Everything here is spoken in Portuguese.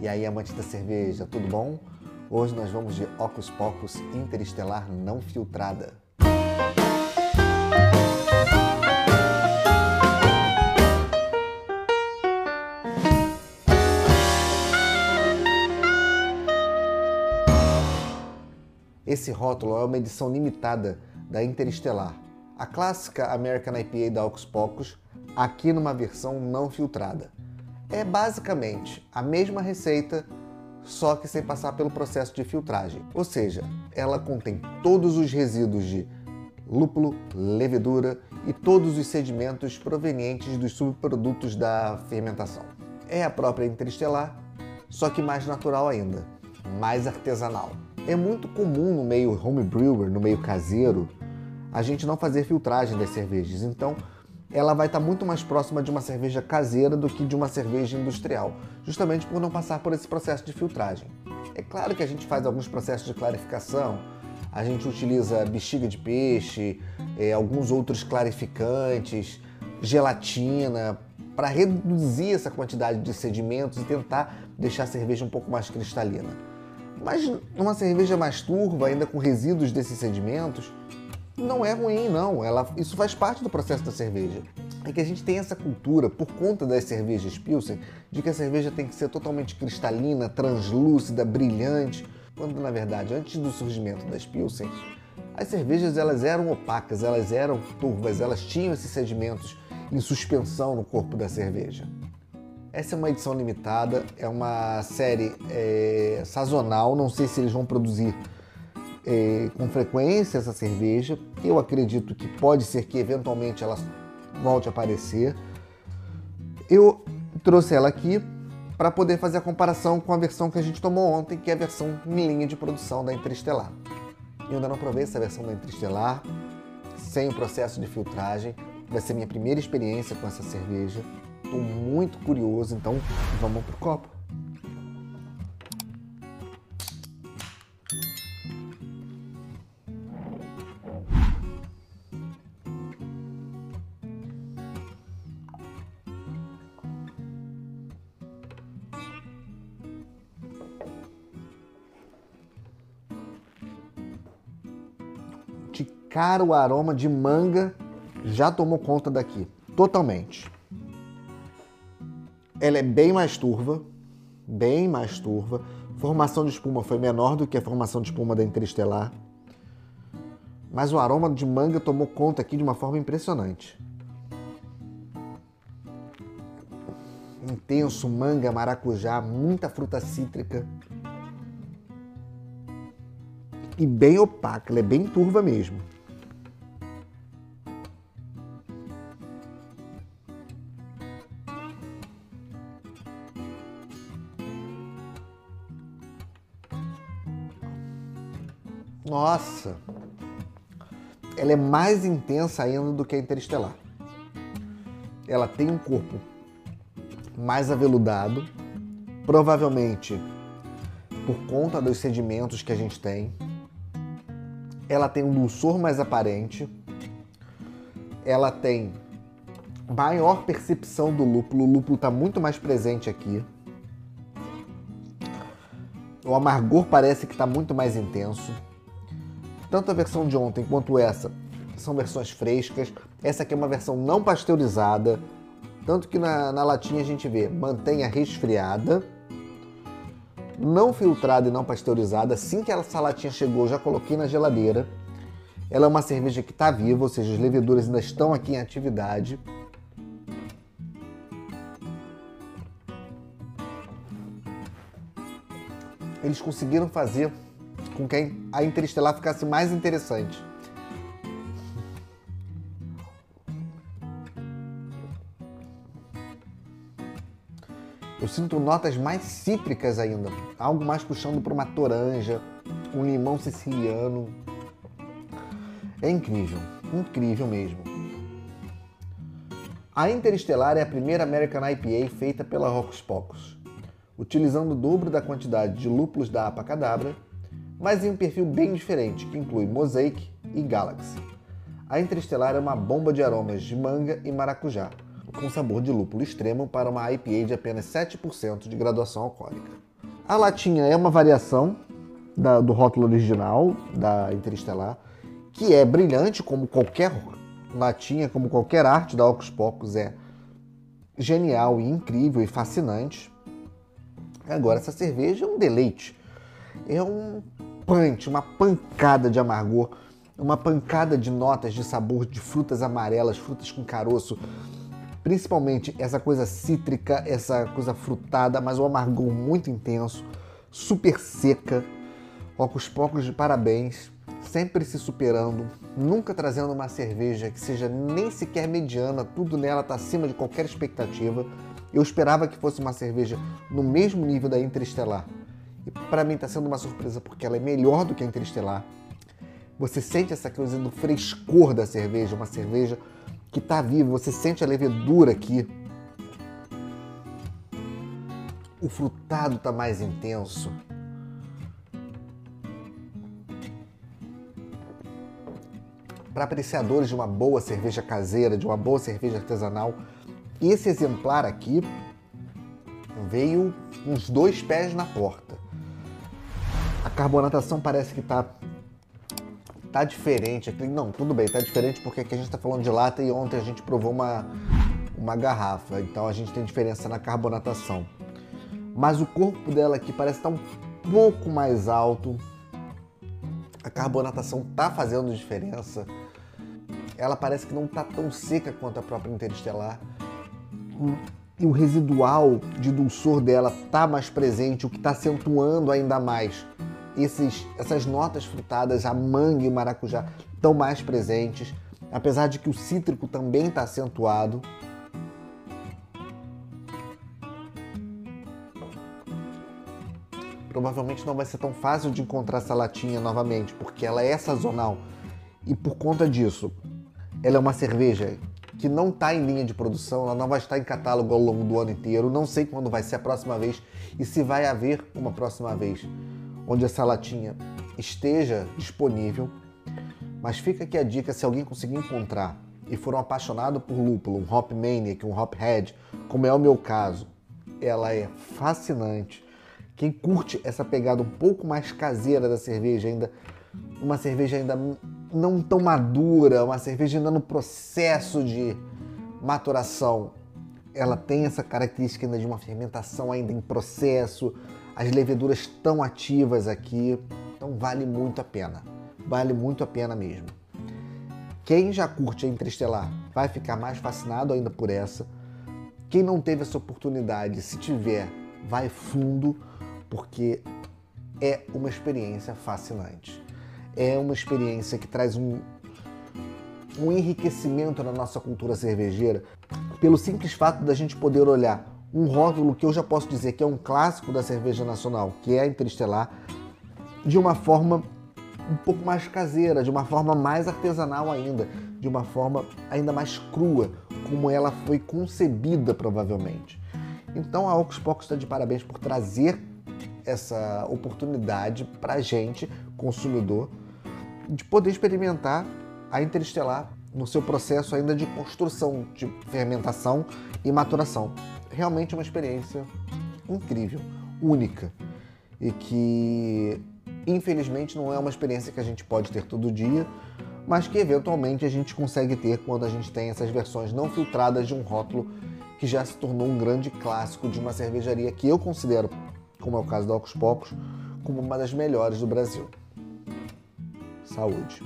E aí, amante da cerveja, tudo bom? Hoje nós vamos de Ocus Pocus Interestelar não filtrada. Esse rótulo é uma edição limitada da Interestelar, a clássica American IPA da Ocus Pocus, aqui numa versão não filtrada é basicamente a mesma receita, só que sem passar pelo processo de filtragem. Ou seja, ela contém todos os resíduos de lúpulo, levedura e todos os sedimentos provenientes dos subprodutos da fermentação. É a própria Interestelar, só que mais natural ainda, mais artesanal. É muito comum no meio homebrewer, no meio caseiro, a gente não fazer filtragem das cervejas. Então, ela vai estar muito mais próxima de uma cerveja caseira do que de uma cerveja industrial, justamente por não passar por esse processo de filtragem. É claro que a gente faz alguns processos de clarificação, a gente utiliza bexiga de peixe, é, alguns outros clarificantes, gelatina, para reduzir essa quantidade de sedimentos e tentar deixar a cerveja um pouco mais cristalina. Mas uma cerveja mais turva, ainda com resíduos desses sedimentos, não é ruim, não. Ela, isso faz parte do processo da cerveja. É que a gente tem essa cultura, por conta das cervejas Pilsen, de que a cerveja tem que ser totalmente cristalina, translúcida, brilhante, quando na verdade, antes do surgimento das Pilsen, as cervejas elas eram opacas, elas eram turvas, elas tinham esses sedimentos em suspensão no corpo da cerveja. Essa é uma edição limitada, é uma série é, sazonal, não sei se eles vão produzir é, com frequência essa cerveja. Eu acredito que pode ser que eventualmente ela volte a aparecer. Eu trouxe ela aqui para poder fazer a comparação com a versão que a gente tomou ontem, que é a versão linha de produção da Interestelar. Eu ainda não provei essa versão da Interestelar, sem o processo de filtragem. Vai ser minha primeira experiência com essa cerveja. Estou muito curioso, então vamos pro copo. Cara o aroma de manga já tomou conta daqui, totalmente. Ela é bem mais turva, bem mais turva. Formação de espuma foi menor do que a formação de espuma da Interestelar. Mas o aroma de manga tomou conta aqui de uma forma impressionante. Intenso, manga, maracujá, muita fruta cítrica e bem opaca, ela é bem turva mesmo. Nossa! Ela é mais intensa ainda do que a Interestelar. Ela tem um corpo mais aveludado, provavelmente por conta dos sedimentos que a gente tem ela tem um dulçor mais aparente, ela tem maior percepção do lúpulo, o lúpulo está muito mais presente aqui. O amargor parece que está muito mais intenso. Tanto a versão de ontem quanto essa são versões frescas. Essa aqui é uma versão não pasteurizada, tanto que na, na latinha a gente vê mantenha resfriada não filtrada e não pasteurizada. Assim que essa latinha chegou, já coloquei na geladeira. Ela é uma cerveja que está viva, ou seja, as leveduras ainda estão aqui em atividade. Eles conseguiram fazer com que a Interestelar ficasse mais interessante. Eu sinto notas mais cítricas ainda, algo mais puxando para uma toranja, um limão siciliano. É incrível, incrível mesmo. A Interestelar é a primeira American IPA feita pela Rocos Pocos, utilizando o dobro da quantidade de lúpulos da Apacadabra, mas em um perfil bem diferente, que inclui Mosaic e Galaxy. A Interestelar é uma bomba de aromas de manga e maracujá, com sabor de lúpulo extremo para uma IPA de apenas 7% de graduação alcoólica. A latinha é uma variação da, do rótulo original da Interestelar, que é brilhante como qualquer latinha, como qualquer arte da Ocus Pocus é genial e incrível e fascinante. Agora, essa cerveja é um deleite. É um punch, uma pancada de amargor, uma pancada de notas de sabor de frutas amarelas, frutas com caroço, principalmente essa coisa cítrica, essa coisa frutada, mas o amargor muito intenso, super seca. Ocos Pocos de parabéns, sempre se superando, nunca trazendo uma cerveja que seja nem sequer mediana, tudo nela está acima de qualquer expectativa. Eu esperava que fosse uma cerveja no mesmo nível da Interestelar. E para mim está sendo uma surpresa porque ela é melhor do que a Interestelar. Você sente essa coisa do frescor da cerveja, uma cerveja que está viva, você sente a levedura aqui. O frutado está mais intenso. Para apreciadores de uma boa cerveja caseira, de uma boa cerveja artesanal, esse exemplar aqui veio uns dois pés na porta. A carbonatação parece que está tá diferente. Não, tudo bem, tá diferente porque aqui a gente está falando de lata e ontem a gente provou uma, uma garrafa. Então a gente tem diferença na carbonatação. Mas o corpo dela aqui parece estar tá um pouco mais alto. A carbonatação tá fazendo diferença. Ela parece que não tá tão seca quanto a própria Interestelar. E o residual de dulçor dela tá mais presente, o que está acentuando ainda mais esses, essas notas frutadas, a manga e o maracujá, estão mais presentes, apesar de que o cítrico também está acentuado. Provavelmente não vai ser tão fácil de encontrar essa latinha novamente, porque ela é sazonal. E por conta disso, ela é uma cerveja que não está em linha de produção, ela não vai estar em catálogo ao longo do ano inteiro. Não sei quando vai ser a próxima vez e se vai haver uma próxima vez onde essa latinha esteja disponível. Mas fica aqui a dica se alguém conseguir encontrar e for um apaixonado por lúpulo, um hop maniac, um hop head, como é o meu caso, ela é fascinante. Quem curte essa pegada um pouco mais caseira da cerveja, ainda uma cerveja ainda não tão madura, uma cerveja ainda no processo de maturação, ela tem essa característica ainda de uma fermentação ainda em processo, as leveduras estão ativas aqui, então vale muito a pena. Vale muito a pena mesmo. Quem já curte a Interestelar vai ficar mais fascinado ainda por essa. Quem não teve essa oportunidade, se tiver, vai fundo, porque é uma experiência fascinante. É uma experiência que traz um, um enriquecimento na nossa cultura cervejeira, pelo simples fato da gente poder olhar um rótulo que eu já posso dizer que é um clássico da cerveja nacional, que é a Interestelar, de uma forma um pouco mais caseira, de uma forma mais artesanal ainda, de uma forma ainda mais crua, como ela foi concebida provavelmente. Então a Pocos está de parabéns por trazer essa oportunidade para a gente, consumidor, de poder experimentar a Interestelar no seu processo ainda de construção, de fermentação e maturação realmente uma experiência incrível, única e que infelizmente não é uma experiência que a gente pode ter todo dia, mas que eventualmente a gente consegue ter quando a gente tem essas versões não filtradas de um rótulo que já se tornou um grande clássico de uma cervejaria que eu considero, como é o caso da Ocos Pocos, como uma das melhores do Brasil. Saúde!